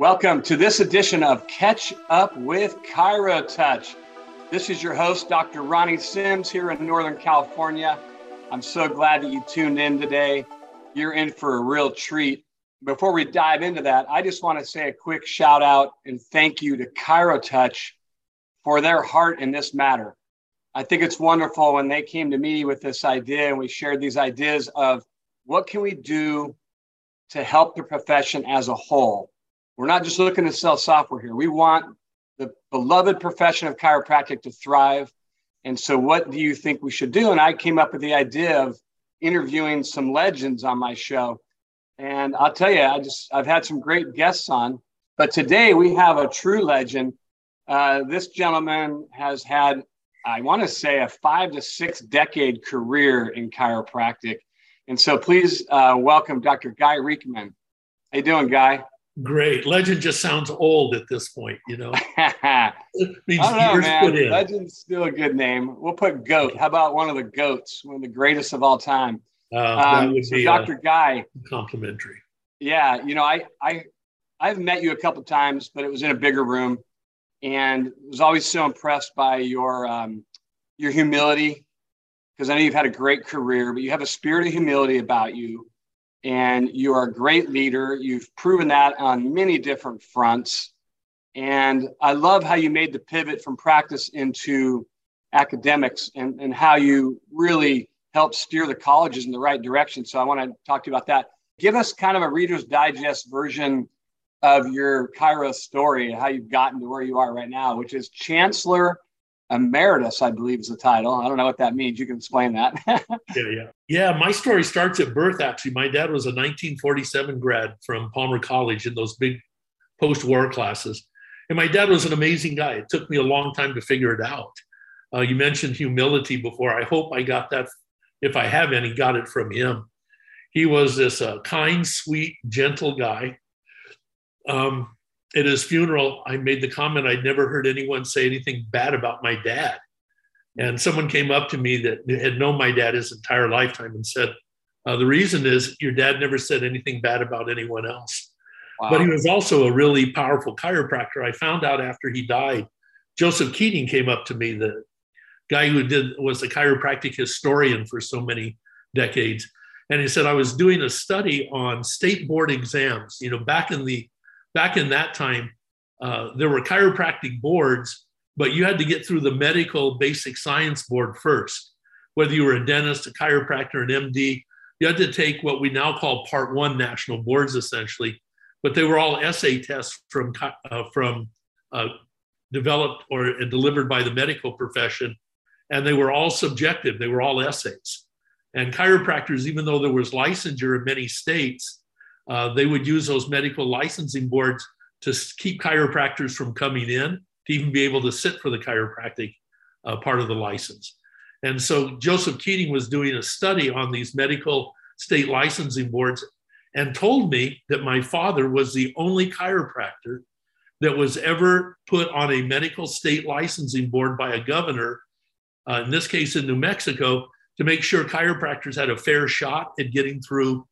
Welcome to this edition of Catch Up with ChiroTouch. This is your host, Dr. Ronnie Sims, here in Northern California. I'm so glad that you tuned in today. You're in for a real treat. Before we dive into that, I just want to say a quick shout out and thank you to ChiroTouch for their heart in this matter. I think it's wonderful when they came to me with this idea and we shared these ideas of what can we do to help the profession as a whole we're not just looking to sell software here. We want the beloved profession of chiropractic to thrive. And so, what do you think we should do? And I came up with the idea of interviewing some legends on my show. And I'll tell you, I just I've had some great guests on, but today we have a true legend. Uh, this gentleman has had, I want to say, a five to six decade career in chiropractic. And so, please uh, welcome Dr. Guy Riekeman. How you doing, Guy? Great. Legend just sounds old at this point, you know. I don't know, man. Legend's still a good name. We'll put goat. How about one of the goats, one of the greatest of all time? Uh, um, so Dr. Guy. Complimentary. Yeah, you know, I I I've met you a couple times, but it was in a bigger room, and was always so impressed by your um, your humility, because I know you've had a great career, but you have a spirit of humility about you and you are a great leader. You've proven that on many different fronts. And I love how you made the pivot from practice into academics and, and how you really helped steer the colleges in the right direction. So I want to talk to you about that. Give us kind of a Reader's Digest version of your Chiro story, how you've gotten to where you are right now, which is Chancellor Emeritus, I believe is the title. I don't know what that means. You can explain that. yeah, yeah. Yeah, my story starts at birth, actually. My dad was a 1947 grad from Palmer College in those big post war classes. And my dad was an amazing guy. It took me a long time to figure it out. Uh, you mentioned humility before. I hope I got that, if I have any, got it from him. He was this uh, kind, sweet, gentle guy. Um, at his funeral, I made the comment I'd never heard anyone say anything bad about my dad. And someone came up to me that had known my dad his entire lifetime and said, uh, The reason is your dad never said anything bad about anyone else. Wow. But he was also a really powerful chiropractor. I found out after he died, Joseph Keating came up to me, the guy who did was a chiropractic historian for so many decades. And he said, I was doing a study on state board exams. You know, back in the back in that time, uh, there were chiropractic boards, but you had to get through the medical basic science board first. Whether you were a dentist, a chiropractor, an MD, you had to take what we now call Part One national boards, essentially. But they were all essay tests from uh, from uh, developed or delivered by the medical profession, and they were all subjective. They were all essays. And chiropractors, even though there was licensure in many states, uh, they would use those medical licensing boards to keep chiropractors from coming in to even be able to sit for the chiropractic uh, part of the license. And so Joseph Keating was doing a study on these medical state licensing boards and told me that my father was the only chiropractor that was ever put on a medical state licensing board by a governor, uh, in this case in New Mexico, to make sure chiropractors had a fair shot at getting through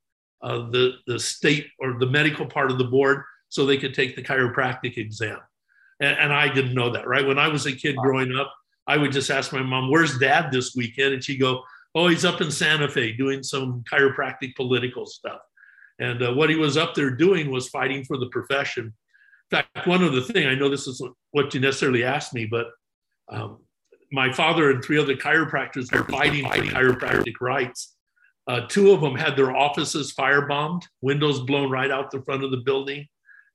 uh, the, the state or the medical part of the board so they could take the chiropractic exam. And, and I didn't know that, right? When I was a kid growing up, I would just ask my mom, Where's dad this weekend? And she'd go, Oh, he's up in Santa Fe doing some chiropractic political stuff. And uh, what he was up there doing was fighting for the profession. In fact, one other thing, I know this is what you necessarily asked me, but um, my father and three other chiropractors were fighting for chiropractic rights. Uh, two of them had their offices firebombed, windows blown right out the front of the building,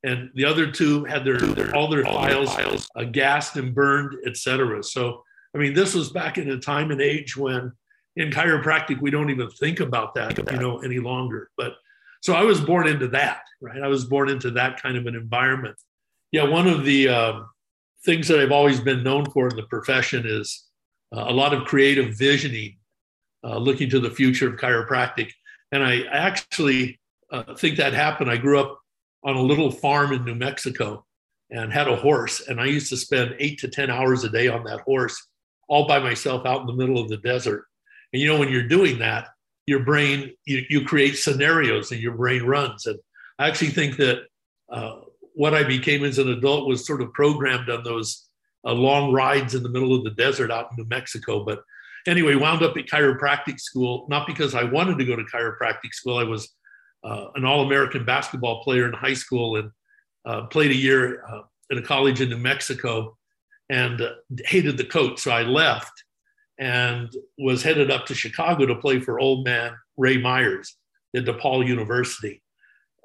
and the other two had their, their all their all files, their files. Uh, gassed and burned, etc. So, I mean, this was back in a time and age when, in chiropractic, we don't even think about that, you know, any longer. But so I was born into that, right? I was born into that kind of an environment. Yeah, one of the uh, things that I've always been known for in the profession is uh, a lot of creative visioning uh, looking to the future of chiropractic. And I actually uh, think that happened. I grew up on a little farm in New Mexico and had a horse. And I used to spend eight to 10 hours a day on that horse, all by myself out in the middle of the desert. And you know, when you're doing that, your brain, you, you create scenarios and your brain runs. And I actually think that uh, what I became as an adult was sort of programmed on those uh, long rides in the middle of the desert out in New Mexico. But anyway, wound up at chiropractic school, not because I wanted to go to chiropractic school. I was uh, an All American basketball player in high school and uh, played a year uh, at a college in New Mexico and uh, hated the coach. So I left and was headed up to Chicago to play for old man Ray Myers at DePaul University.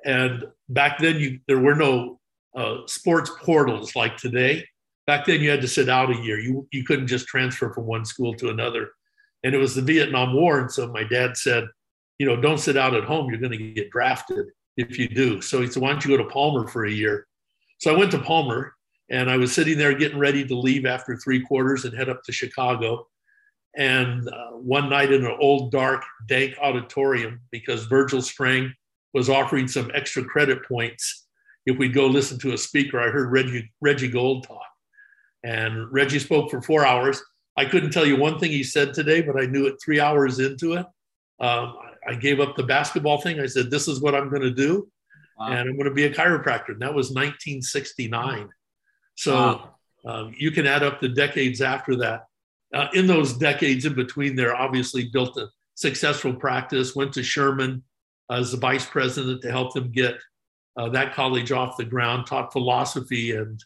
And back then, you, there were no uh, sports portals like today. Back then, you had to sit out a year. You, you couldn't just transfer from one school to another. And it was the Vietnam War. And so my dad said, you know, don't sit out at home. You're going to get drafted if you do. So he said, why don't you go to Palmer for a year? So I went to Palmer and I was sitting there getting ready to leave after three quarters and head up to Chicago. And uh, one night in an old, dark, dank auditorium, because Virgil Strang was offering some extra credit points if we'd go listen to a speaker, I heard Reggie, Reggie Gold talk. And Reggie spoke for four hours. I couldn't tell you one thing he said today, but I knew it three hours into it. Um, I gave up the basketball thing. I said, This is what I'm going to do. Wow. And I'm going to be a chiropractor. And that was 1969. So wow. um, you can add up the decades after that. Uh, in those decades in between there, obviously built a successful practice, went to Sherman as the vice president to help them get uh, that college off the ground, taught philosophy and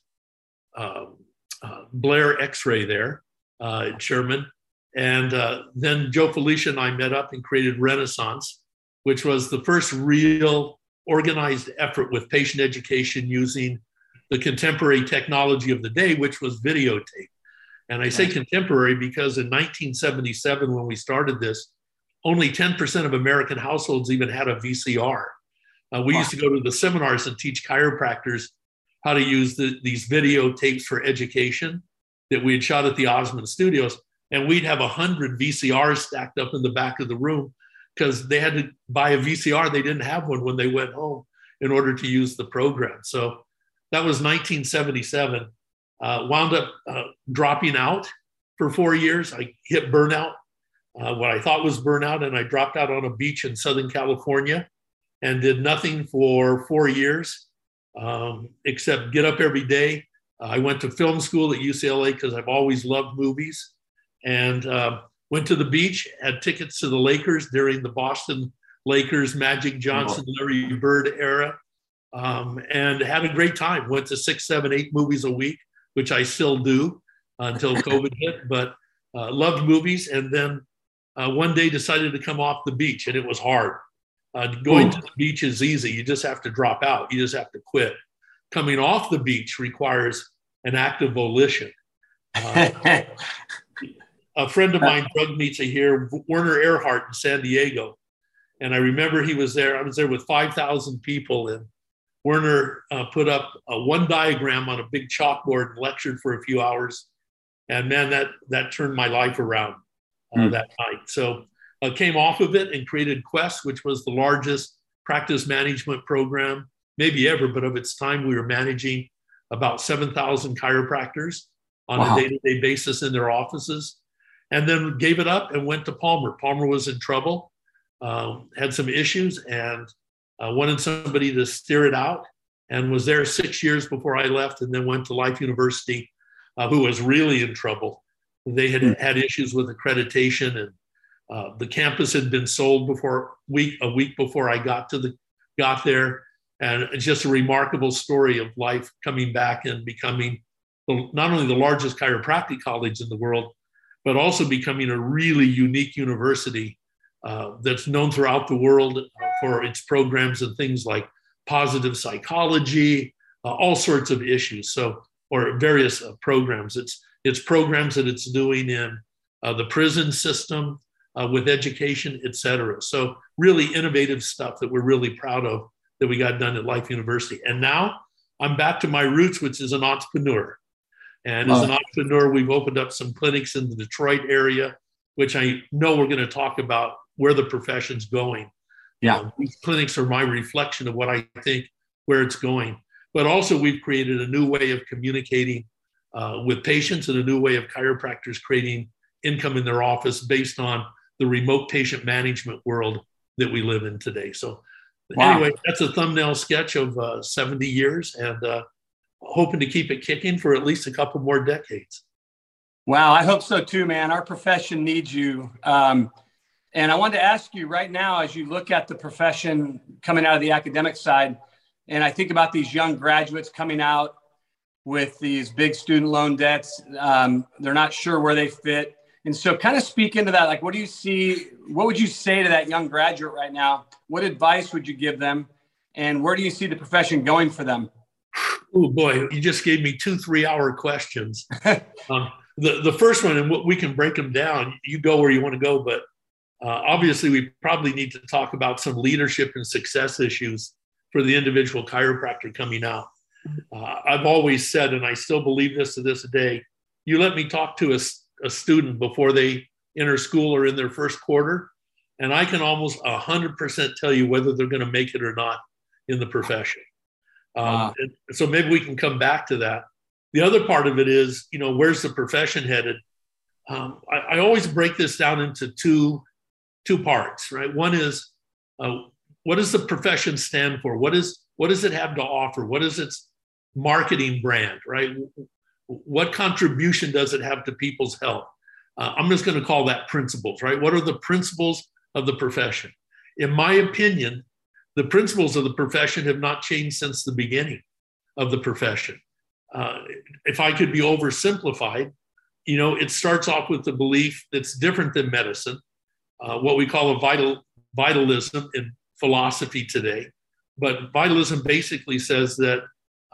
um, uh, Blair X ray there uh, Sherman. And uh, then Joe Flesia and I met up and created Renaissance, which was the first real organized effort with patient education using the contemporary technology of the day, which was videotape. And I say contemporary because in 1977, when we started this, only 10% of American households even had a VCR. Uh, we wow. used to go to the seminars and teach chiropractors how to use the, these videotapes for education that we had shot at the Osmond Studios and we'd have a hundred VCRs stacked up in the back of the room because they had to buy a VCR. They didn't have one when they went home in order to use the program. So that was 1977. Uh, wound up uh, dropping out for four years. I hit burnout, uh, what I thought was burnout, and I dropped out on a beach in Southern California and did nothing for four years um, except get up every day. I went to film school at UCLA because I've always loved movies and uh, went to the beach, had tickets to the Lakers during the Boston Lakers, Magic Johnson, Larry Bird era, um, and had a great time. Went to six, seven, eight movies a week, which I still do until COVID hit, but uh, loved movies. And then uh, one day decided to come off the beach, and it was hard. Uh, going Ooh. to the beach is easy. You just have to drop out. You just have to quit. Coming off the beach requires an active volition. Uh, a friend of mine drugged me to hear Werner Erhard in San Diego. And I remember he was there. I was there with 5,000 people, and Werner uh, put up a one diagram on a big chalkboard and lectured for a few hours. And man, that that turned my life around uh, mm. that night. So uh, came off of it and created Quest, which was the largest practice management program, maybe ever, but of its time, we were managing about 7,000 chiropractors on wow. a day to day basis in their offices and then gave it up and went to Palmer. Palmer was in trouble, um, had some issues, and uh, wanted somebody to steer it out. And was there six years before I left, and then went to Life University, uh, who was really in trouble. They had mm. had issues with accreditation, and uh, the campus had been sold before week a week before I got to the got there. And it's just a remarkable story of life coming back and becoming the, not only the largest chiropractic college in the world, but also becoming a really unique university uh, that's known throughout the world for its programs and things like positive psychology, uh, all sorts of issues. So, or various uh, programs. It's it's programs that it's doing in uh, the prison system uh, with education, et cetera. So, really innovative stuff that we're really proud of that we got done at Life University. And now I'm back to my roots, which is an entrepreneur. And as an entrepreneur, we've opened up some clinics in the Detroit area, which I know we're going to talk about where the profession's going. Yeah. Um, these clinics are my reflection of what I think where it's going. But also, we've created a new way of communicating uh, with patients and a new way of chiropractors creating income in their office based on the remote patient management world that we live in today. So, Wow. Anyway, that's a thumbnail sketch of uh, 70 years and uh, hoping to keep it kicking for at least a couple more decades. Wow, I hope so too, man. Our profession needs you. Um, and I wanted to ask you right now, as you look at the profession coming out of the academic side, and I think about these young graduates coming out with these big student loan debts, um, they're not sure where they fit. And so, kind of speak into that. Like, what do you see? What would you say to that young graduate right now? What advice would you give them? And where do you see the profession going for them? Oh boy, you just gave me two three-hour questions. um, the the first one, and we can break them down. You go where you want to go, but uh, obviously, we probably need to talk about some leadership and success issues for the individual chiropractor coming out. Uh, I've always said, and I still believe this to this day, you let me talk to a, a student before they enter school or in their first quarter, and I can almost 100% tell you whether they're going to make it or not in the profession. Um, wow. so maybe we can come back to that. The other part of it is, you know, where's the profession headed? Um, I, I, always break this down into two two parts, right? One is uh, what does the profession stand for? What is what does it have to offer? What is its marketing brand, right? What contribution does it have to people's health? Uh, I'm just going to call that principles, right? What are the principles of the profession? In my opinion, the principles of the profession have not changed since the beginning of the profession. Uh, if I could be oversimplified, you know, it starts off with the belief that's different than medicine, uh, what we call a vital vitalism in philosophy today. But vitalism basically says that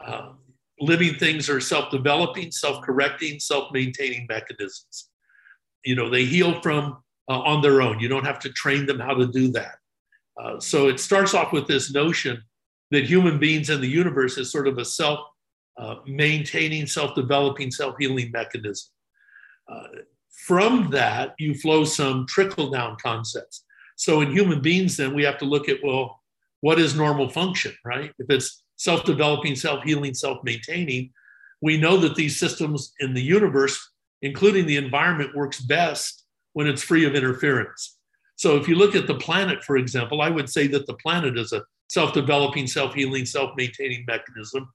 uh, living things are self-developing, self-correcting, self-maintaining mechanisms. You know, they heal from uh, on their own. You don't have to train them how to do that. Uh, so it starts off with this notion that human beings in the universe is sort of a self uh, maintaining, self developing, self healing mechanism. Uh, from that, you flow some trickle down concepts. So in human beings, then we have to look at well, what is normal function, right? If it's self developing, self healing, self maintaining, we know that these systems in the universe, including the environment, works best when it's free of interference. So if you look at the planet, for example, I would say that the planet is a self developing, self healing, self maintaining mechanism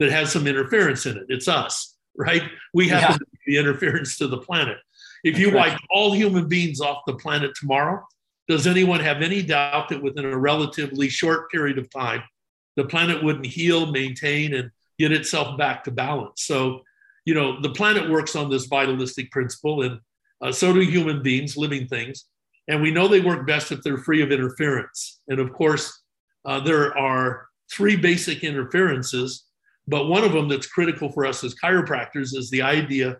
that has some interference in it. It's us, right? We have yeah. the interference to the planet. If you wipe all human beings off the planet tomorrow, does anyone have any doubt that within a relatively short period of time, the planet wouldn't heal, maintain, and get itself back to balance? So, you know, the planet works on this vitalistic principle, and uh, so do human beings, living things. And we know they work best if they're free of interference. And of course, uh, there are three basic interferences, but one of them that's critical for us as chiropractors is the idea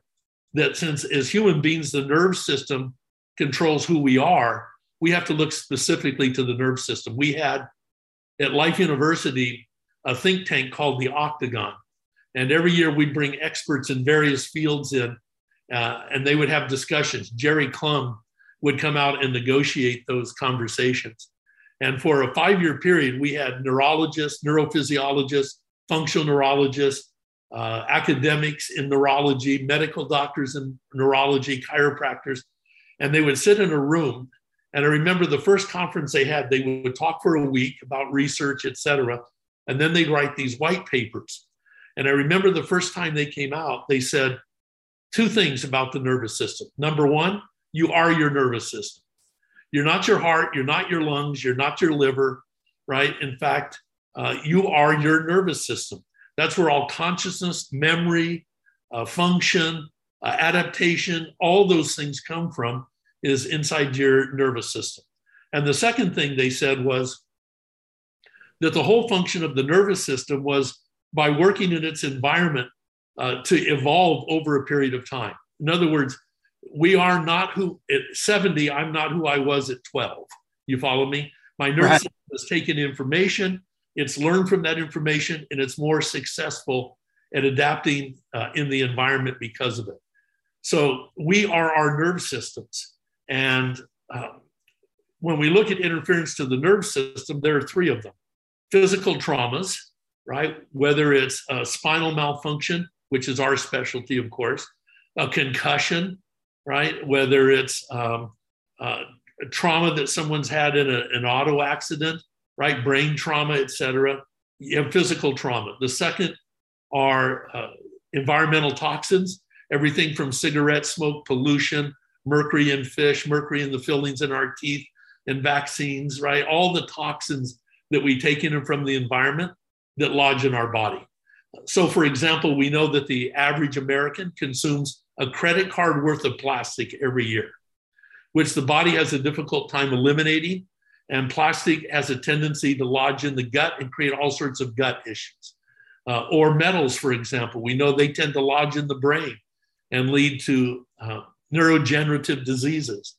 that since as human beings, the nerve system controls who we are, we have to look specifically to the nerve system. We had at Life University a think tank called the Octagon. And every year we'd bring experts in various fields in, uh, and they would have discussions. Jerry Clum would come out and negotiate those conversations. And for a five year period, we had neurologists, neurophysiologists, functional neurologists, uh, academics in neurology, medical doctors in neurology, chiropractors, and they would sit in a room. And I remember the first conference they had, they would talk for a week about research, et cetera, and then they'd write these white papers. And I remember the first time they came out, they said two things about the nervous system. Number one, you are your nervous system. You're not your heart, you're not your lungs, you're not your liver, right? In fact, uh, you are your nervous system. That's where all consciousness, memory, uh, function, uh, adaptation, all those things come from, is inside your nervous system. And the second thing they said was that the whole function of the nervous system was by working in its environment uh, to evolve over a period of time. In other words, we are not who at 70, I'm not who I was at 12. You follow me? My nervous right. system has taken information it's learned from that information and it's more successful at adapting uh, in the environment because of it. So we are our nerve systems. And uh, when we look at interference to the nerve system, there are three of them physical traumas, right? Whether it's a spinal malfunction, which is our specialty, of course, a concussion, right? Whether it's um, uh, trauma that someone's had in a, an auto accident, right? Brain trauma, etc. You have physical trauma. The second are uh, environmental toxins, everything from cigarette smoke, pollution, mercury in fish, mercury in the fillings in our teeth, and vaccines, right? All the toxins that we take in from the environment that lodge in our body. So, for example, we know that the average American consumes a credit card worth of plastic every year, which the body has a difficult time eliminating. And plastic has a tendency to lodge in the gut and create all sorts of gut issues. Uh, or metals, for example, we know they tend to lodge in the brain and lead to uh, neurodegenerative diseases.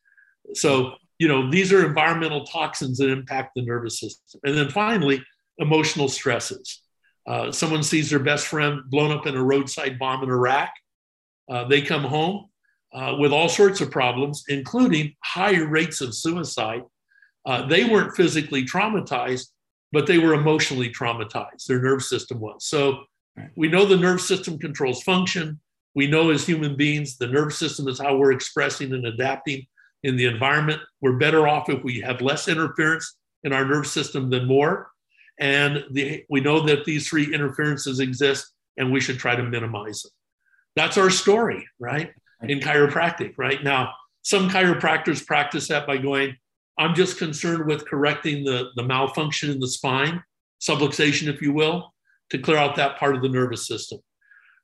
So, you know, these are environmental toxins that impact the nervous system. And then finally, emotional stresses. Uh, someone sees their best friend blown up in a roadside bomb in Iraq. Uh, they come home uh, with all sorts of problems, including higher rates of suicide. Uh, they weren't physically traumatized, but they were emotionally traumatized. Their nerve system was. So we know the nerve system controls function. We know as human beings, the nervous system is how we're expressing and adapting in the environment. We're better off if we have less interference in our nervous system than more. And the, we know that these three interferences exist and we should try to minimize them. That's our story, right? In chiropractic, right? Now, some chiropractors practice that by going, I'm just concerned with correcting the, the malfunction in the spine, subluxation, if you will, to clear out that part of the nervous system.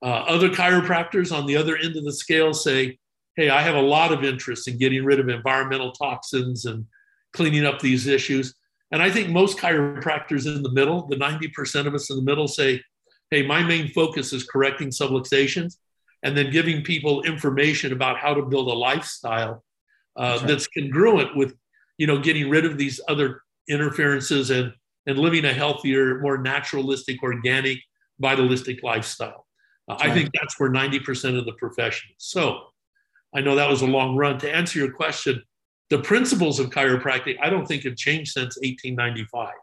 Uh, other chiropractors on the other end of the scale say, hey, I have a lot of interest in getting rid of environmental toxins and cleaning up these issues. And I think most chiropractors in the middle, the 90% of us in the middle, say, hey, my main focus is correcting subluxations and then giving people information about how to build a lifestyle uh, that's, right. that's congruent with, you know, getting rid of these other interferences and, and living a healthier, more naturalistic, organic, vitalistic lifestyle. Uh, I think that's where 90% of the profession is. So I know that was a long run. To answer your question, the principles of chiropractic, I don't think have changed since 1895.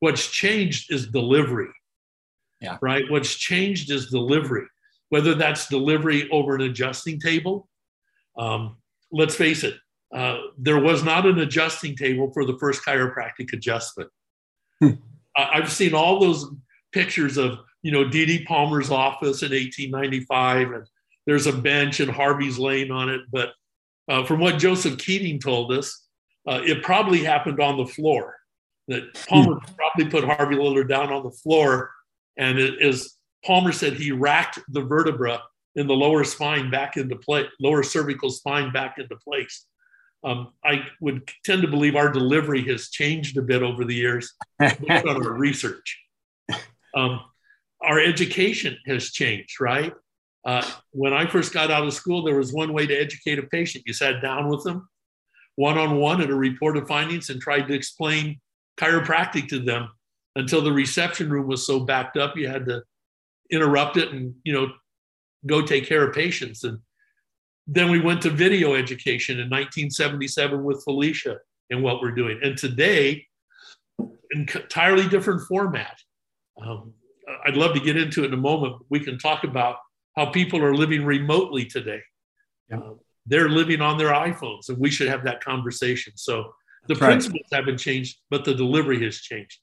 What's changed is delivery. Yeah. Right? What's changed is delivery, whether that's delivery over an adjusting table. Um, let's face it, uh, there was not an adjusting table for the first chiropractic adjustment. Hmm. I've seen all those pictures of, you know, D.D. Palmer's office in 1895, and there's a bench and Harvey's laying on it. But uh, from what Joseph Keating told us, uh, it probably happened on the floor. That Palmer hmm. probably put Harvey Lillard down on the floor, and it is Palmer said he racked the vertebra in the lower spine back into place, lower cervical spine back into place. Um, I would tend to believe our delivery has changed a bit over the years based on our research. Um, our education has changed, right? Uh, when I first got out of school, there was one way to educate a patient. You sat down with them one on one at a report of findings and tried to explain chiropractic to them until the reception room was so backed up you had to interrupt it and you know go take care of patients and then we went to video education in 1977 with Flesia and what we're doing and today entirely different format um, i'd love to get into it in a moment we can talk about how people are living remotely today. Yeah. Uh, they're living on their iPhones, and we should have that conversation. So the That's principles right. haven't changed, but the delivery has changed.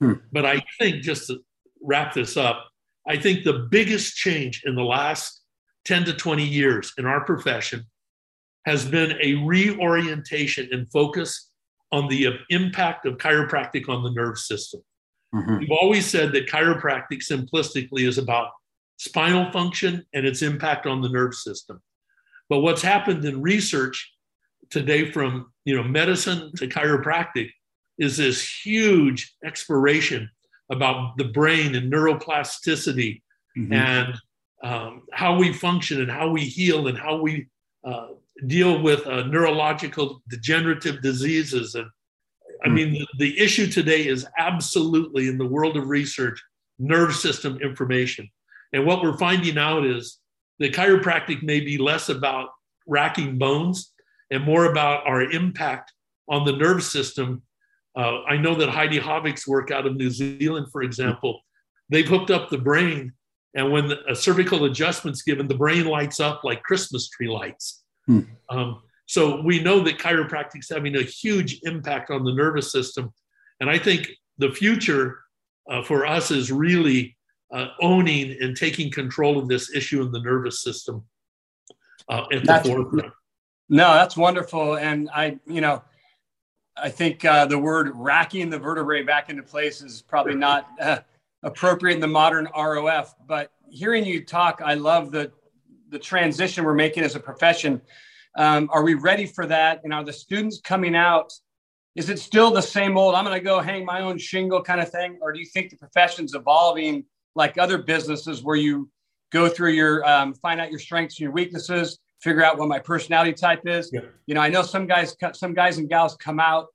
Hmm. But I think, just to wrap this up, I think the biggest change in the last 10 to 20 years in our profession has been a reorientation and focus on the impact of chiropractic on the nerve system. Mm-hmm. We've always said that chiropractic simplistically is about spinal function and its impact on the nerve system. But what's happened in research today from you know medicine to chiropractic is this huge exploration about the brain and neuroplasticity mm-hmm. and um, how we function and how we heal and how we uh, deal with uh, neurological degenerative diseases and i hmm. mean the, the issue today is absolutely in the world of research nerve system information and what we're finding out is that chiropractic may be less about racking bones and more about our impact on the nerve system. Uh, I know that Heidi Haavik's work out of New Zealand, for example, they've hooked up the brain, and when the, a cervical adjustment's given, the brain lights up like Christmas tree lights. Hmm. Um, so we know that chiropractic is having a huge impact on the nervous system. And I think the future uh, for us is really uh, owning and taking control of this issue in the nervous system uh, at that's, the forefront. No, that's wonderful. And I, you know, I think uh, the word racking the vertebrae back into place is probably not uh, appropriate in the modern ROF. But hearing you talk, I love the the transition we're making as a profession. Um, are we ready for that? And are the students coming out? Is it still the same old? I'm going to go hang my own shingle kind of thing, or do you think the profession's evolving like other businesses where you go through your um, find out your strengths and your weaknesses, figure out what my personality type is? Yeah. You know, I know some guys, some guys and gals come out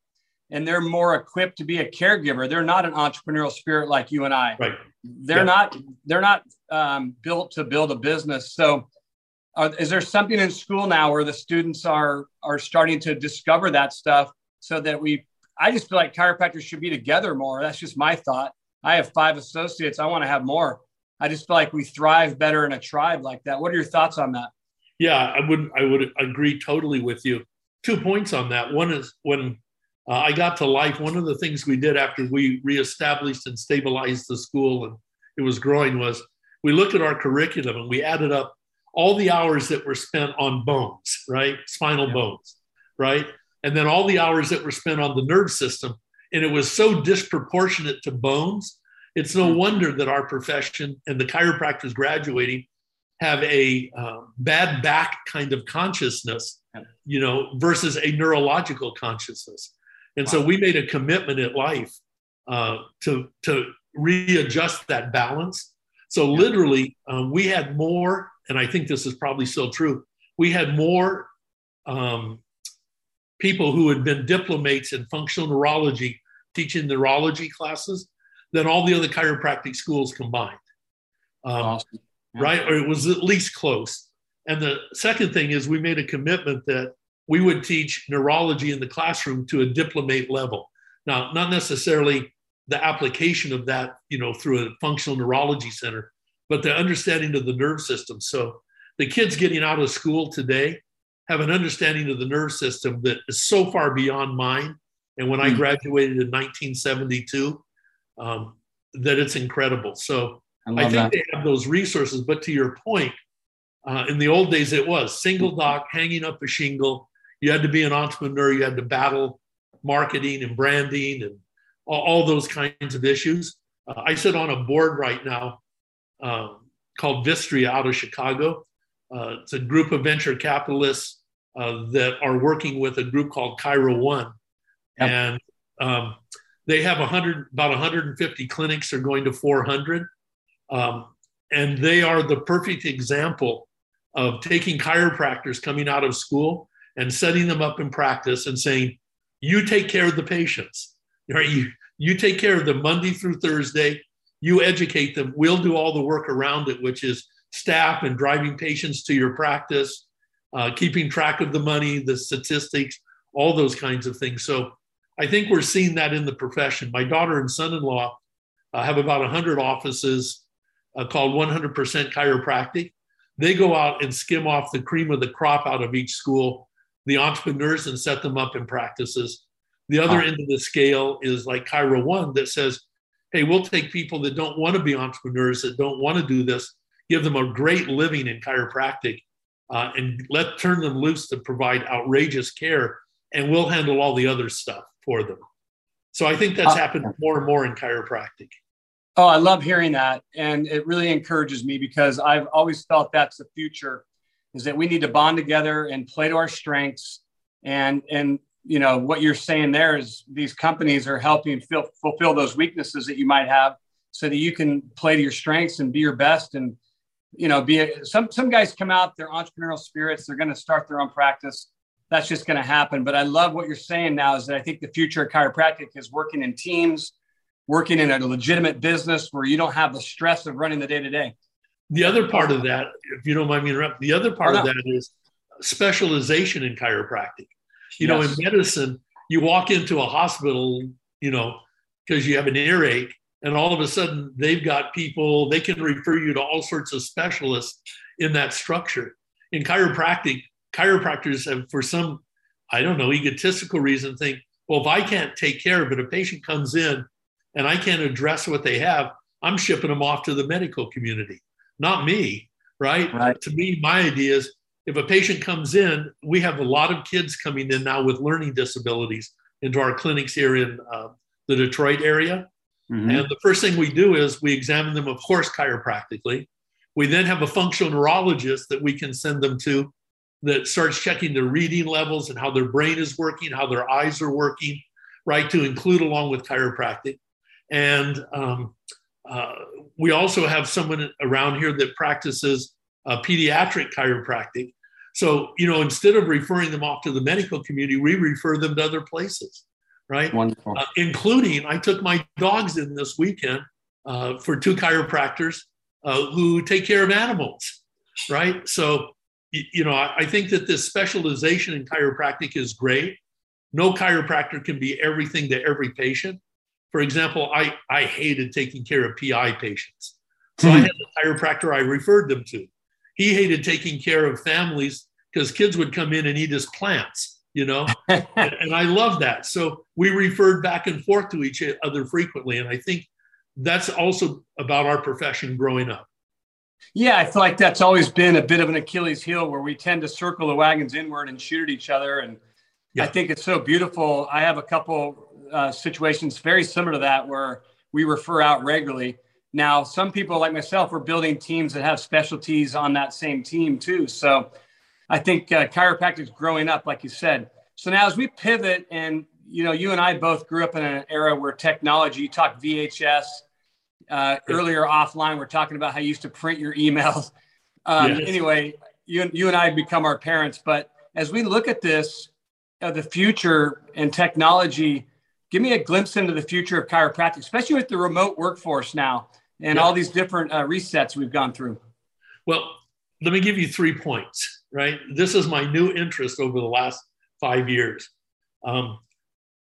and they're more equipped to be a caregiver. They're not an entrepreneurial spirit like you and I. Right. They're yeah. not. They're not um, built to build a business. So, uh, is there something in school now where the students are are starting to discover that stuff so that we? I just feel like chiropractors should be together more. That's just my thought. I have five associates. I want to have more. I just feel like we thrive better in a tribe like that. What are your thoughts on that? Yeah, I would I would agree totally with you. Two points on that. One is when uh, I got to life. One of the things we did after we reestablished and stabilized the school and it was growing was we looked at our curriculum and we added up all the hours that were spent on bones, right? Spinal yeah. bones, right? And then all the hours that were spent on the nerve system. And it was so disproportionate to bones. It's no mm-hmm. wonder that our profession and the chiropractors graduating have a uh, bad back kind of consciousness, you know, versus a neurological consciousness. And wow. so we made a commitment at life uh, to, to readjust that balance. So literally, um, we had more, and I think this is probably still true, we had more um, people who had been diplomates in functional neurology teaching neurology classes than all the other chiropractic schools combined. Um, awesome. yeah. Right? Or it was at least close. And the second thing is we made a commitment that we would teach neurology in the classroom to a diplomate level. Now, not necessarily the application of that, you know, through a functional neurology center, but the understanding of the nerve system. So the kids getting out of school today have an understanding of the nerve system that is so far beyond mine. And when I hmm. graduated in 1972, um, that it's incredible. So I, I think that. they have those resources. But to your point, uh, in the old days, it was single doc hanging up a shingle, you had to be an entrepreneur, you had to battle marketing and branding and all, those kinds of issues. Uh, I sit on a board right now um, called Vistria out of Chicago. Uh, it's a group of venture capitalists uh, that are working with a group called Chiro One. Yep. And um, they have 100, about 150 clinics, they're going to 400. Um, and they are the perfect example of taking chiropractors coming out of school and setting them up in practice and saying, you take care of the patients. Right? You, you take care of them Monday through Thursday. You educate them. We'll do all the work around it, which is staff and driving patients to your practice, uh, keeping track of the money, the statistics, all those kinds of things. So I think we're seeing that in the profession. My daughter and son in law uh, have about 100 offices uh, called 100% Chiropractic. They go out and skim off the cream of the crop out of each school the entrepreneurs and set them up in practices. The other end of the scale is like Chiro One that says, hey, we'll take people that don't want to be entrepreneurs, that don't want to do this, give them a great living in chiropractic, uh, and let turn them loose to provide outrageous care, and we'll handle all the other stuff for them. So I think that's happened more and more in chiropractic. Oh, I love hearing that. And it really encourages me because I've always felt that's the future is that we need to bond together and play to our strengths. And and you know what you're saying there is these companies are helping fill, fulfill those weaknesses that you might have, so that you can play to your strengths and be your best. And you know, be a, some some guys come out, they're entrepreneurial spirits, they're going to start their own practice. That's just going to happen. But I love what you're saying now is that I think the future of chiropractic is working in teams, working in a legitimate business where you don't have the stress of running the day to day. The other part of that, if you don't mind me interrupting, the other part oh, of that is specialization in chiropractic. You yes. know, in medicine, you walk into a hospital, you know, because you have an earache, and all of a sudden they've got people, they can refer you to all sorts of specialists in that structure. In chiropractic, chiropractors have, for some, I don't know, egotistical reason, think, Well, if I can't take care of it, a patient comes in and I can't address what they have, I'm shipping them off to the medical community, not me, right? right. To me, my idea is if a patient comes in, we have a lot of kids coming in now with learning disabilities into our clinics here in uh, the Detroit area. Mm-hmm. And the first thing we do is we examine them, of course, chiropractically. We then have a functional neurologist that we can send them to that starts checking their reading levels and how their brain is working, how their eyes are working, right, to include along with chiropractic. And um, uh, we also have someone around here that practices uh, pediatric chiropractic. So, you know, instead of referring them off to the medical community, we refer them to other places, right? Wonderful. Uh, including, I took my dogs in this weekend uh, for two chiropractors uh, who take care of animals, right? So, you know, I, I think that this specialization in chiropractic is great. No chiropractor can be everything to every patient. For example, I, I hated taking care of PI patients. So mm-hmm. I had a chiropractor I referred them to. He hated taking care of families because kids would come in and eat his plants, you know? and, and I love that. So we referred back and forth to each other frequently. And I think that's also about our profession growing up. Yeah, I feel like that's always been a bit of an Achilles heel where we tend to circle the wagons inward and shoot at each other. And yeah. I think it's so beautiful. I have a couple uh, situations very similar to that where we refer out regularly. Now, some people like myself are building teams that have specialties on that same team too. So I think uh, chiropractic is growing up, like you said. So now as we pivot and you know, you and I both grew up in an era where technology, you talk VHS, uh, earlier offline, we're talking about how you used to print your emails. Um, yes. Anyway, you, you and I become our parents. But as we look at this, uh, the future and technology, give me a glimpse into the future of chiropractic, especially with the remote workforce now and yeah. all these different uh, resets we've gone through. Well, let me give you three points, right? This is my new interest over the last five years. Um,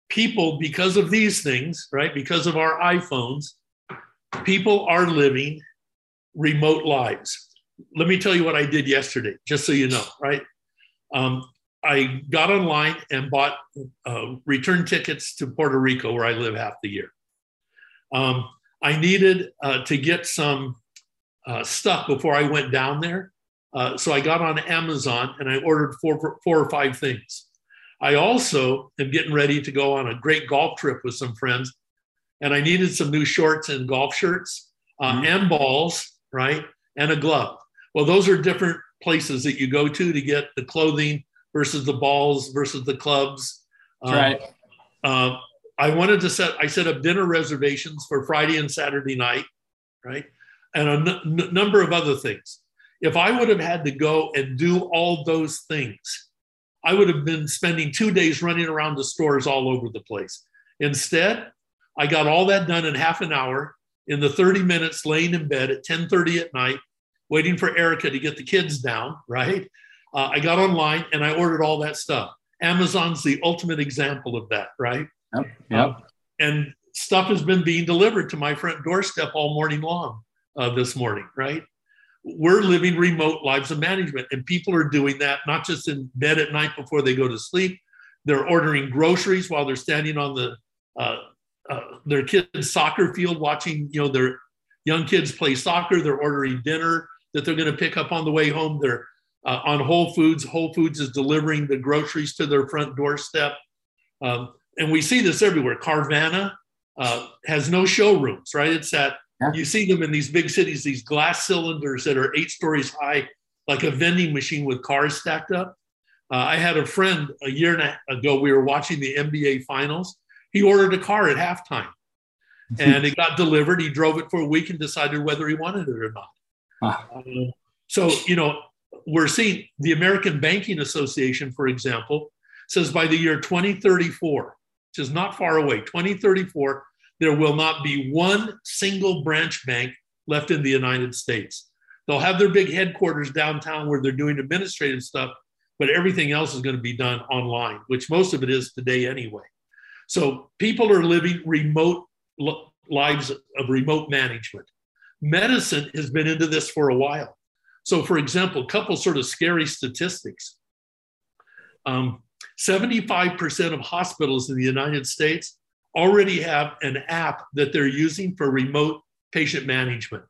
people, because of these things, right, because of our iPhones, people are living remote lives. Let me tell you what I did yesterday, just so you know, right? Um, I got online and bought uh, return tickets to Puerto Rico, where I live half the year. Um, I needed uh, to get some uh, stuff before I went down there. Uh, so I got on Amazon and I ordered four, four or five things. I also am getting ready to go on a great golf trip with some friends and I needed some new shorts and golf shirts uh, mm-hmm. and balls, right? And a glove. Well, those are different places that you go to to get the clothing versus the balls versus the clubs. Um, right. I wanted to set, I set up dinner reservations for Friday and Saturday night, right? And a n- number of other things. If I would have had to go and do all those things, I would have been spending two days running around the stores all over the place. Instead, I got all that done in half an hour in the 30 minutes laying in bed at 10:30 at night, waiting for Erica to get the kids down. Right? Uh, I got online and I ordered all that stuff. Amazon's the ultimate example of that. Right? Yep. yep. Uh, and stuff has been being delivered to my front doorstep all morning long uh, this morning. Right? We're living remote lives of management, and people are doing that not just in bed at night before they go to sleep. They're ordering groceries while they're standing on the uh, uh, their kids' soccer field, watching you know their young kids play soccer. They're ordering dinner that they're going to pick up on the way home. They're uh, on Whole Foods. Whole Foods is delivering the groceries to their front doorstep, um, and we see this everywhere. Carvana uh, has no showrooms, right? It's that yeah. you see them in these big cities, these glass cylinders that are eight stories high, like a vending machine with cars stacked up. Uh, I had a friend a year and a ago. We were watching the NBA Finals, he ordered a car at halftime and it got delivered. He drove it for a week and decided whether he wanted it or not. Uh, so, you know, we're seeing the American Banking Association, for example, says by the year 2034, which is not far away, 2034, there will not be one single branch bank left in the United States. They'll have their big headquarters downtown where they're doing administrative stuff, but everything else is going to be done online, which most of it is today anyway. So people are living remote lives of remote management. Medicine has been into this for a while. So, for example, a couple sort of scary statistics. Um, 75% of hospitals in the United States already have an app that they're using for remote patient management.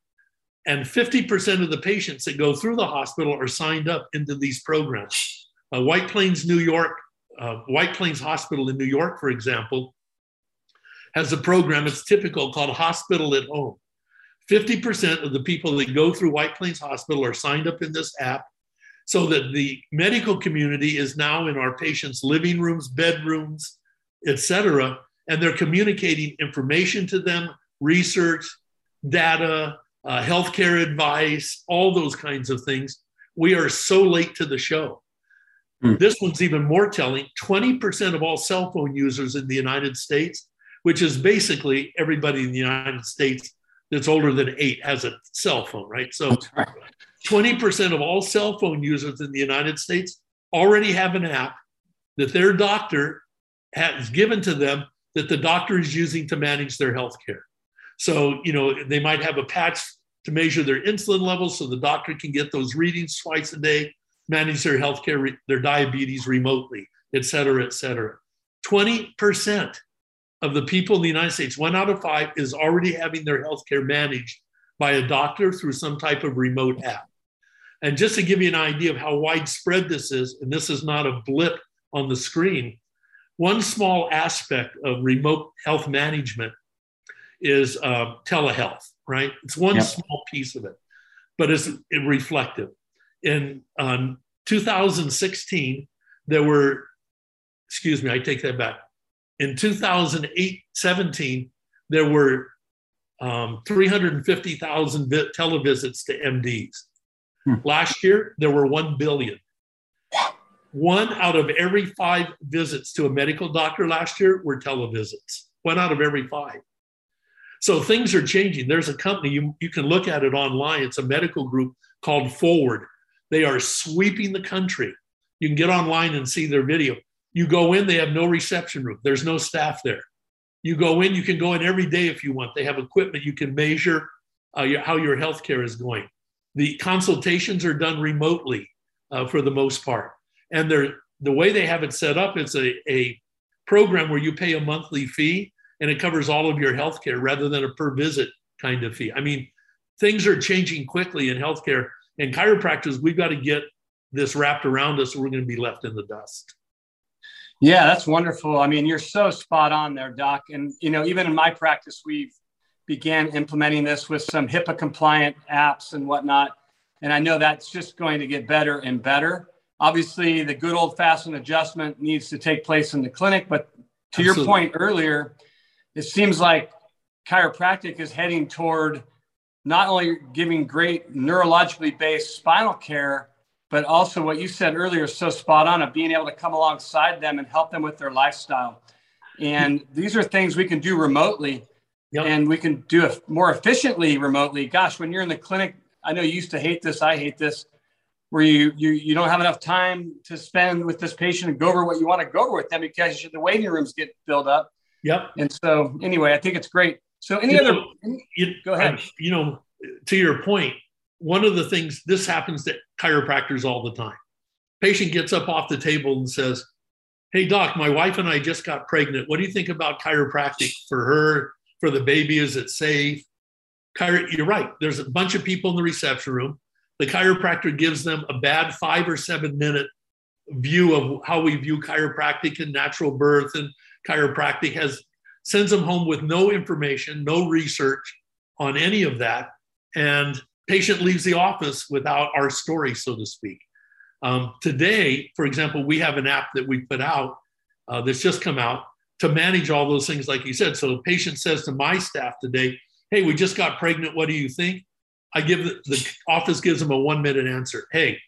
And 50% of the patients that go through the hospital are signed up into these programs. Uh, White Plains, New York, uh, White Plains Hospital in New York, for example, has a program, it's typical, called Hospital at Home. 50% of the people that go through White Plains Hospital are signed up in this app so that the medical community is now in our patients' living rooms, bedrooms, etc., and they're communicating information to them, research, data, uh, healthcare advice, all those kinds of things. We are so late to the show. Mm. This one's even more telling 20% of all cell phone users in the United States, which is basically everybody in the United States that's older than eight has a cell phone, right? So 20% of all cell phone users in the United States already have an app that their doctor has given to them that the doctor is using to manage their health care. So, you know, they might have a patch to measure their insulin levels so the doctor can get those readings twice a day, manage their health care, their diabetes remotely, et cetera, et cetera. 20% of the people in the United States, one out of five, is already having their health care managed by a doctor through some type of remote app. And just to give you an idea of how widespread this is, and this is not a blip on the screen, one small aspect of remote health management is uh, telehealth, right? It's one yep. small piece of it, but it's reflective. In um, 2016, there were, excuse me, I take that back. In 2008 17, there were um, 350,000 televisits to MDs. Hmm. Last year, there were 1 billion. One out of every five visits to a medical doctor last year were televisits. One out of every five. So things are changing. There's a company, you, you can look at it online. It's a medical group called Forward. They are sweeping the country. You can get online and see their video. You go in, they have no reception room, there's no staff there. You go in, you can go in every day if you want. They have equipment, you can measure uh, your, how your healthcare is going. The consultations are done remotely uh, for the most part. And they're the way they have it set up it's a, a program where you pay a monthly fee and it covers all of your healthcare rather than a per visit kind of fee. I mean things are changing quickly in healthcare. And chiropractors we've got to get this wrapped around us or we're going to be left in the dust. Yeah that's wonderful. I mean you're so spot on there doc. And you know even in my practice we've began implementing this with some hipaa compliant apps and whatnot and i know that's just going to get better and better Obviously, the good old fashioned adjustment needs to take place in the clinic. But to Absolutely. your point earlier, it seems like chiropractic is heading toward not only giving great neurologically based spinal care, but also what you said earlier is so spot on of being able to come alongside them and help them with their lifestyle. And these are things we can do remotely yep. and we can do it more efficiently remotely. Gosh, when you're in the clinic, I know you used to hate this, I hate this where you, you you don't have enough time to spend with this patient and go over what you want to go over with them because the waiting rooms get filled up. Yep. And so anyway, I think it's great. So any you other know, you, go ahead. You know, to your point, one of the things this happens to chiropractors all the time. Patient gets up off the table and says, Hey doc, my wife and I just got pregnant. What do you think about chiropractic for her, for the baby? Is it safe? Chiro- you're right. There's a bunch of people in the reception room the chiropractor gives them a bad five or seven minute view of how we view chiropractic and natural birth and chiropractic has sends them home with no information no research on any of that and patient leaves the office without our story so to speak um, today for example we have an app that we put out uh, that's just come out to manage all those things like you said so the patient says to my staff today hey we just got pregnant what do you think I give the, the office gives them a one minute answer. Hey,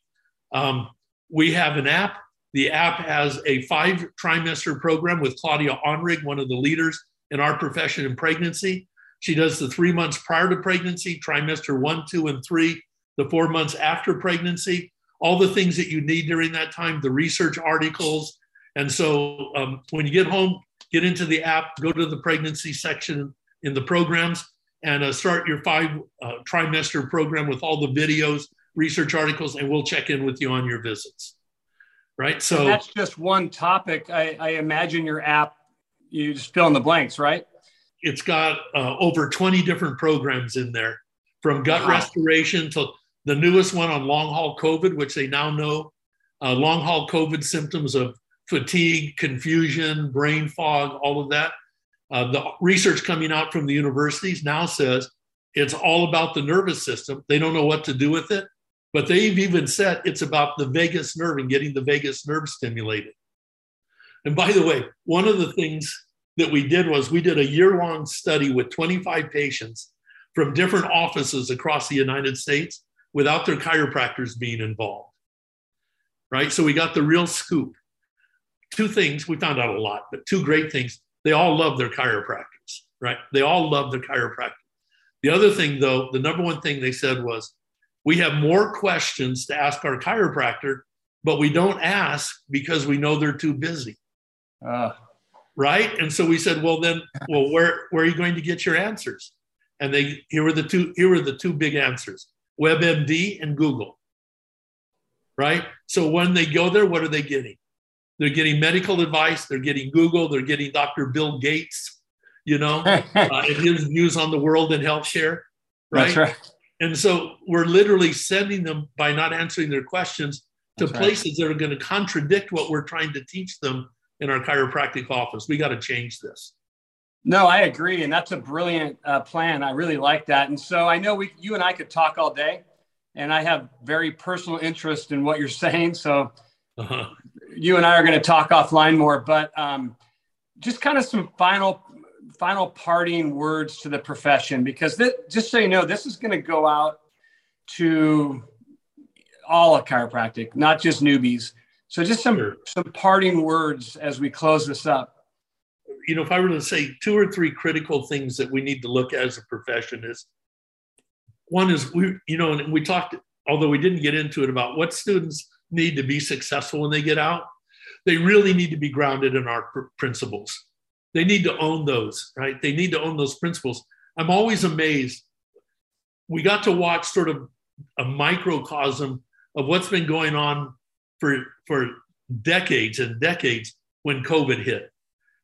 um, we have an app. The app has a five trimester program with Claudia Anrig, one of the leaders in our profession in pregnancy. She does the three months prior to pregnancy, trimester one, two, and three, the four months after pregnancy, all the things that you need during that time, the research articles. And so um, when you get home, get into the app, go to the pregnancy section in the programs, and uh, start your five uh, trimester program with all the videos, research articles, and we'll check in with you on your visits. right? So and that's just one topic. I, I, imagine your app, you just fill in the blanks, right? It's got uh, over 20 different programs in there, from gut wow. restoration to the newest one on long haul COVID, which they now know uh, long haul COVID symptoms of fatigue, confusion, brain fog, all of that. Uh, the research coming out from the universities now says it's all about the nervous system. They don't know what to do with it, but they've even said it's about the vagus nerve and getting the vagus nerve stimulated. And by the way, one of the things that we did was we did a year long study with 25 patients from different offices across the United States without their chiropractors being involved. Right? So we got the real scoop. Two things, we found out a lot, but two great things. They all love their chiropractors, right? They all love their chiropractor. The other thing, though, the number one thing they said was, we have more questions to ask our chiropractor, but we don't ask because we know they're too busy. Uh. Right. And so we said, well, then, well, where, where are you going to get your answers? And they here were the two, here were the two big answers: WebMD and Google. Right. So when they go there, what are they getting? They're getting medical advice, they're getting Google, they're getting Dr. Bill Gates, you know, uh, and his views on the world and health share. Right? That's right. And so we're literally sending them by not answering their questions to That's places right. that are going to contradict what we're trying to teach them in our chiropractic office. We got to change this. No, I agree, and that's a brilliant uh, plan. I really like that. And so I know we, you and I could talk all day, and I have very personal interest in what you're saying. So uh-huh. You and I are going to talk offline more, but um, just kind of some final final parting words to the profession because th- just so you know this is going to go out to all of chiropractic not just newbies so just some sure. some parting words as we close this up you know if i were to say two or three critical things that we need to look at as a profession is one is we you know and we talked although we didn't get into it about what students need to be successful when they get out they really need to be grounded in our pr- principles they need to own those, right? They need to own those principles. I'm always amazed. We got to watch sort of a microcosm of what's been going on for, for decades and decades when COVID hit.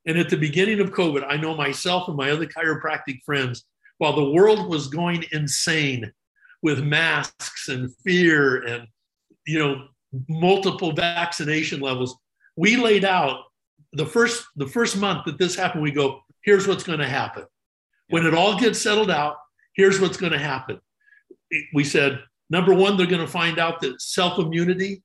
And at the beginning of COVID, I know myself and my other chiropractic friends, while the world was going insane with masks and fear and you know multiple vaccination levels, we laid out the first the first month that this happened, we go, here's what's going to happen. When it all gets settled out, here's what's going to happen. We said, number one, they're going to find out that self immunity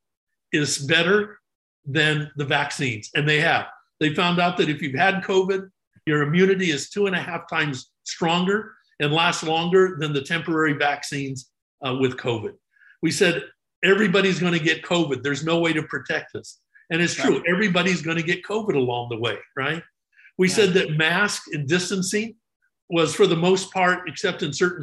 is better than the vaccines, and they have. They found out that if you've had COVID, your immunity is two and a half times stronger and lasts longer than the temporary vaccines uh, with COVID. We said everybody's going to get COVID. There's no way to protect us. And it's true, right. everybody's going to get COVID along the way, right? We yeah. said that mask and distancing was, for the most part, except in certain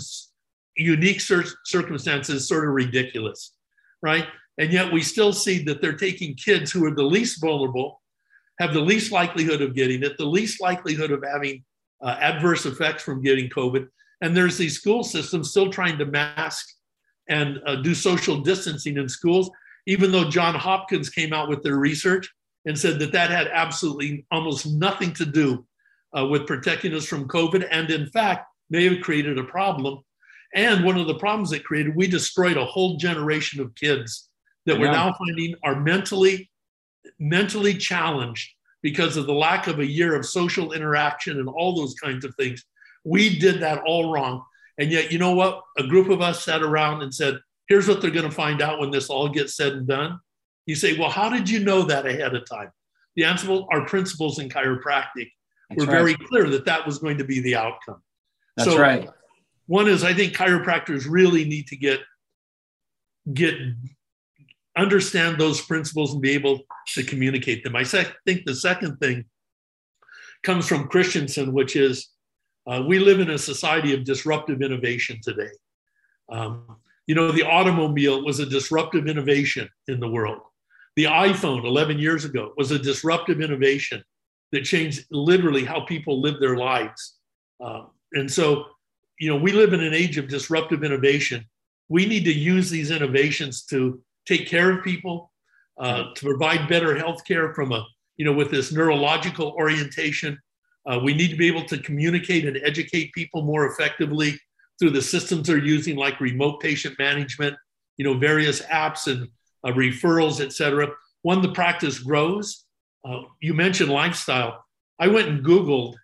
unique circumstances, sort of ridiculous, right? And yet we still see that they're taking kids who are the least vulnerable, have the least likelihood of getting it, the least likelihood of having uh, adverse effects from getting COVID. And there's these school systems still trying to mask and uh, do social distancing in schools even though John Hopkins came out with their research and said that that had absolutely almost nothing to do uh, with protecting us from COVID, and in fact, may have created a problem. And one of the problems it created, we destroyed a whole generation of kids that yeah. we're now finding are mentally mentally challenged because of the lack of a year of social interaction and all those kinds of things. We did that all wrong. And yet, you know what? A group of us sat around and said, Here's what they're going to find out when this all gets said and done. You say, well, how did you know that ahead of time? The answer, well, our principles in chiropractic That's were right. very clear that that was going to be the outcome. That's so, right. One is I think chiropractors really need to get get understand those principles and be able to communicate them. I think the second thing comes from Christensen, which is uh, we live in a society of disruptive innovation today. Um, you know, the automobile was a disruptive innovation in the world. The iPhone 11 years ago was a disruptive innovation that changed literally how people live their lives. Uh, and so, you know, we live in an age of disruptive innovation. We need to use these innovations to take care of people, uh, to provide better health care from a, you know, with this neurological orientation. Uh, we need to be able to communicate and educate people more effectively through the systems they're using, like remote patient management, you know, various apps and uh, referrals, et cetera. When the practice grows, uh, you mentioned lifestyle. I went and Googled,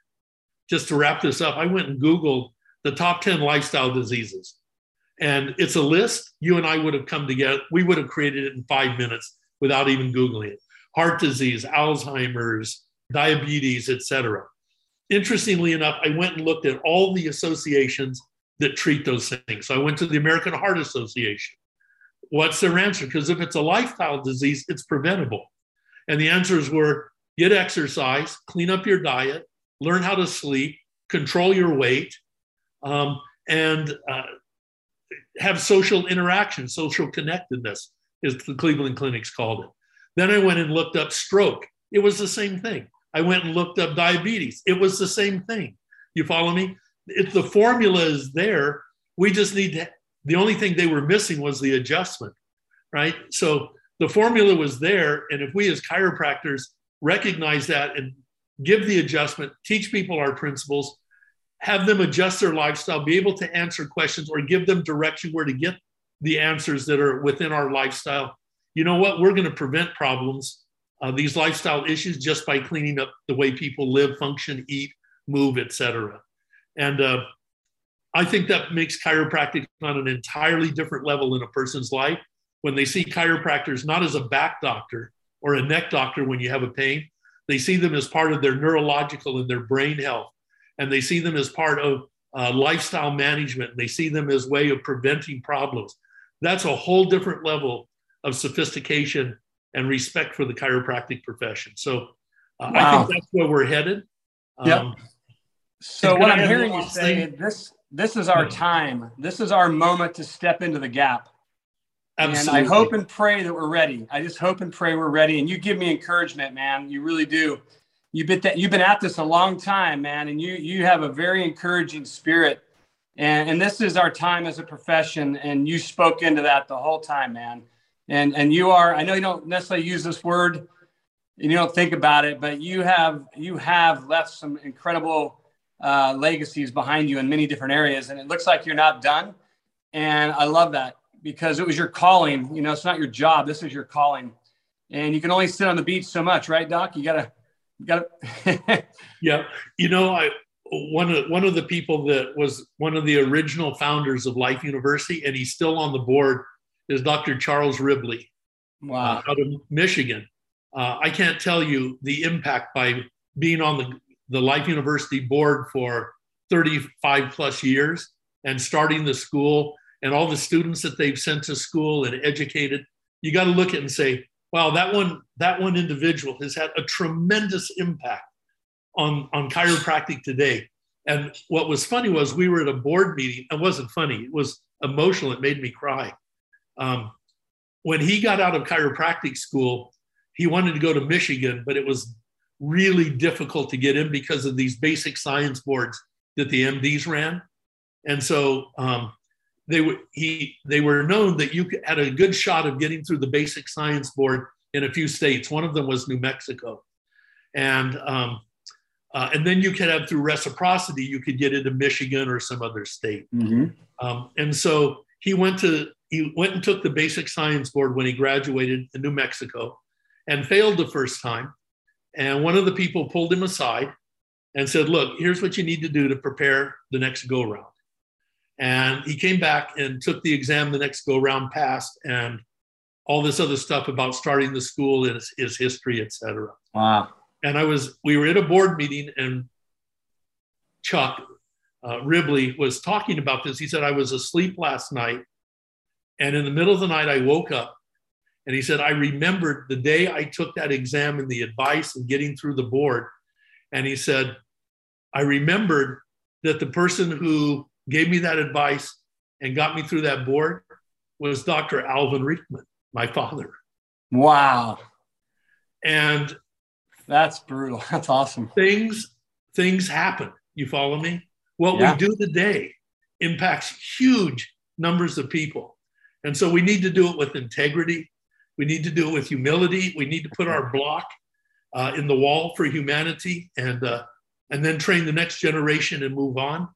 just to wrap this up, I went and Googled the top 10 lifestyle diseases. And it's a list. You and I would have come together. We would have created it in five minutes without even Googling it. Heart disease, Alzheimer's, diabetes, etc. Interestingly enough, I went and looked at all the associations that treat those things. So I went to the American Heart Association. What's their answer? Because if it's a lifestyle disease, it's preventable. And the answers were get exercise, clean up your diet, learn how to sleep, control your weight, um, and uh, have social interaction, social connectedness, as the Cleveland Clinics called it. Then I went and looked up stroke. It was the same thing. I went and looked up diabetes. It was the same thing. You follow me? If the formula is there, we just need to. The only thing they were missing was the adjustment, right? So the formula was there. And if we as chiropractors recognize that and give the adjustment, teach people our principles, have them adjust their lifestyle, be able to answer questions or give them direction where to get the answers that are within our lifestyle. You know what? We're going to prevent problems, uh, these lifestyle issues, just by cleaning up the way people live, function, eat, move, etc. And uh, I think that makes chiropractic on an entirely different level in a person's life when they see chiropractors not as a back doctor or a neck doctor when you have a pain, they see them as part of their neurological and their brain health and they see them as part of uh, lifestyle management. They see them as way of preventing problems. That's a whole different level of sophistication and respect for the chiropractic profession. So uh, wow. I think that's where we're headed. Yep. Um, so what I'm hearing you say, this this is our time. This is our moment to step into the gap. Absolutely. And I hope and pray that we're ready. I just hope and pray we're ready. And you give me encouragement, man. You really do you've been th- you've been at this a long time, man, and you you have a very encouraging spirit. And and this is our time as a profession, and you spoke into that the whole time, man. And and you are I know you don't necessarily use this word, and you don't think about it, but you have you have left some incredible uh, legacies behind you in many different areas, and it looks like you're not done. And I love that because it was your calling. You know, it's not your job. This is your calling, and you can only sit on the beach so much, right, Doc? You gotta you gotta yeah, you know, I one of one of the people that was one of the original founders of Life University, and he's still on the board, is Dr. Charles Ribley, wow. uh, out of Michigan. Uh, I can't tell you the impact by being on the the Life University board for 35 plus years and starting the school and all the students that they've sent to school and educated. You got to look at it and say, wow, that one, that one individual has had a tremendous impact on, on chiropractic today. And what was funny was we were at a board meeting. It wasn't funny, it was emotional. It made me cry. Um, when he got out of chiropractic school, he wanted to go to Michigan, but it was really difficult to get in because of these basic science boards that the MDs ran. And so um, they were he they were known that you had a good shot of getting through the basic science board in a few states. One of them was New Mexico, and um, uh, and then you could have through reciprocity you could get into Michigan or some other state. Mm-hmm. Um, and so he went to he went and took the basic science board when he graduated in New Mexico, and failed the first time. And one of the people pulled him aside and said, "Look, here's what you need to do to prepare the next go round." And he came back and took the exam the next go round, passed, and all this other stuff about starting the school his, his history, et cetera. Wow. And I was, we were at a board meeting, and Chuck uh, Ribley was talking about this. He said, I was asleep last night, and in the middle of the night, I woke up, and he said, I remembered the day I took that exam and the advice and getting through the board. And he said, I remembered that the person who gave me that advice and got me through that board was Dr. Alvin Riekeman, my father. Wow. And that's brutal. That's awesome. Things things happen. You follow me? What yeah. we do today impacts huge numbers of people. And so we need to do it with integrity We need to do it with humility. We need to put our block uh, in the wall for humanity and, uh, and then train the next generation and move on.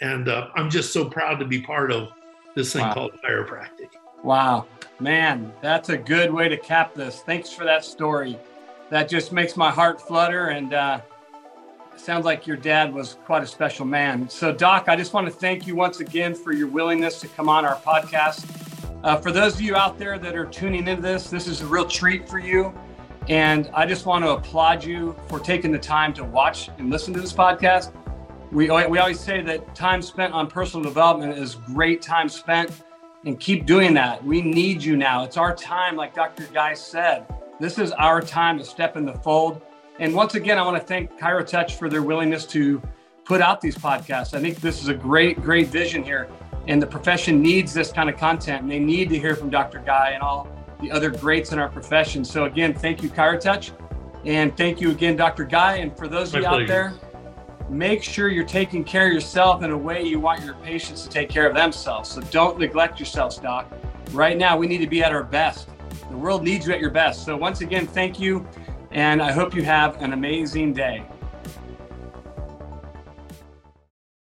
And uh, I'm just so proud to be part of this thing wow. called chiropractic. Wow, man, that's a good way to cap this. Thanks for that story. That just makes my heart flutter and uh, sounds like your dad was quite a special man. So, Doc, I just want to thank you once again for your willingness to come on our podcast. Uh, for those of you out there that are tuning into this, this is a real treat for you. And I just want to applaud you for taking the time to watch and listen to this podcast. We, we always say that time spent on personal development is great time spent, and keep doing that. We need you now. It's our time, like Dr. Guy said. This is our time to step in the fold and once again, I want to thank ChiroTouch for their willingness to put out these podcasts. I think this is a great, great vision here. And the profession needs this kind of content. And they need to hear from Dr. Guy and all the other greats in our profession. So again, thank you, ChiroTouch. And thank you again, Dr. Guy. And for those of you out there, make sure you're taking care of yourself in a way you want your patients to take care of themselves. So don't neglect yourselves, Doc. Right now, we need to be at our best. The world needs you at your best. So once again, thank you and I hope you have an amazing day.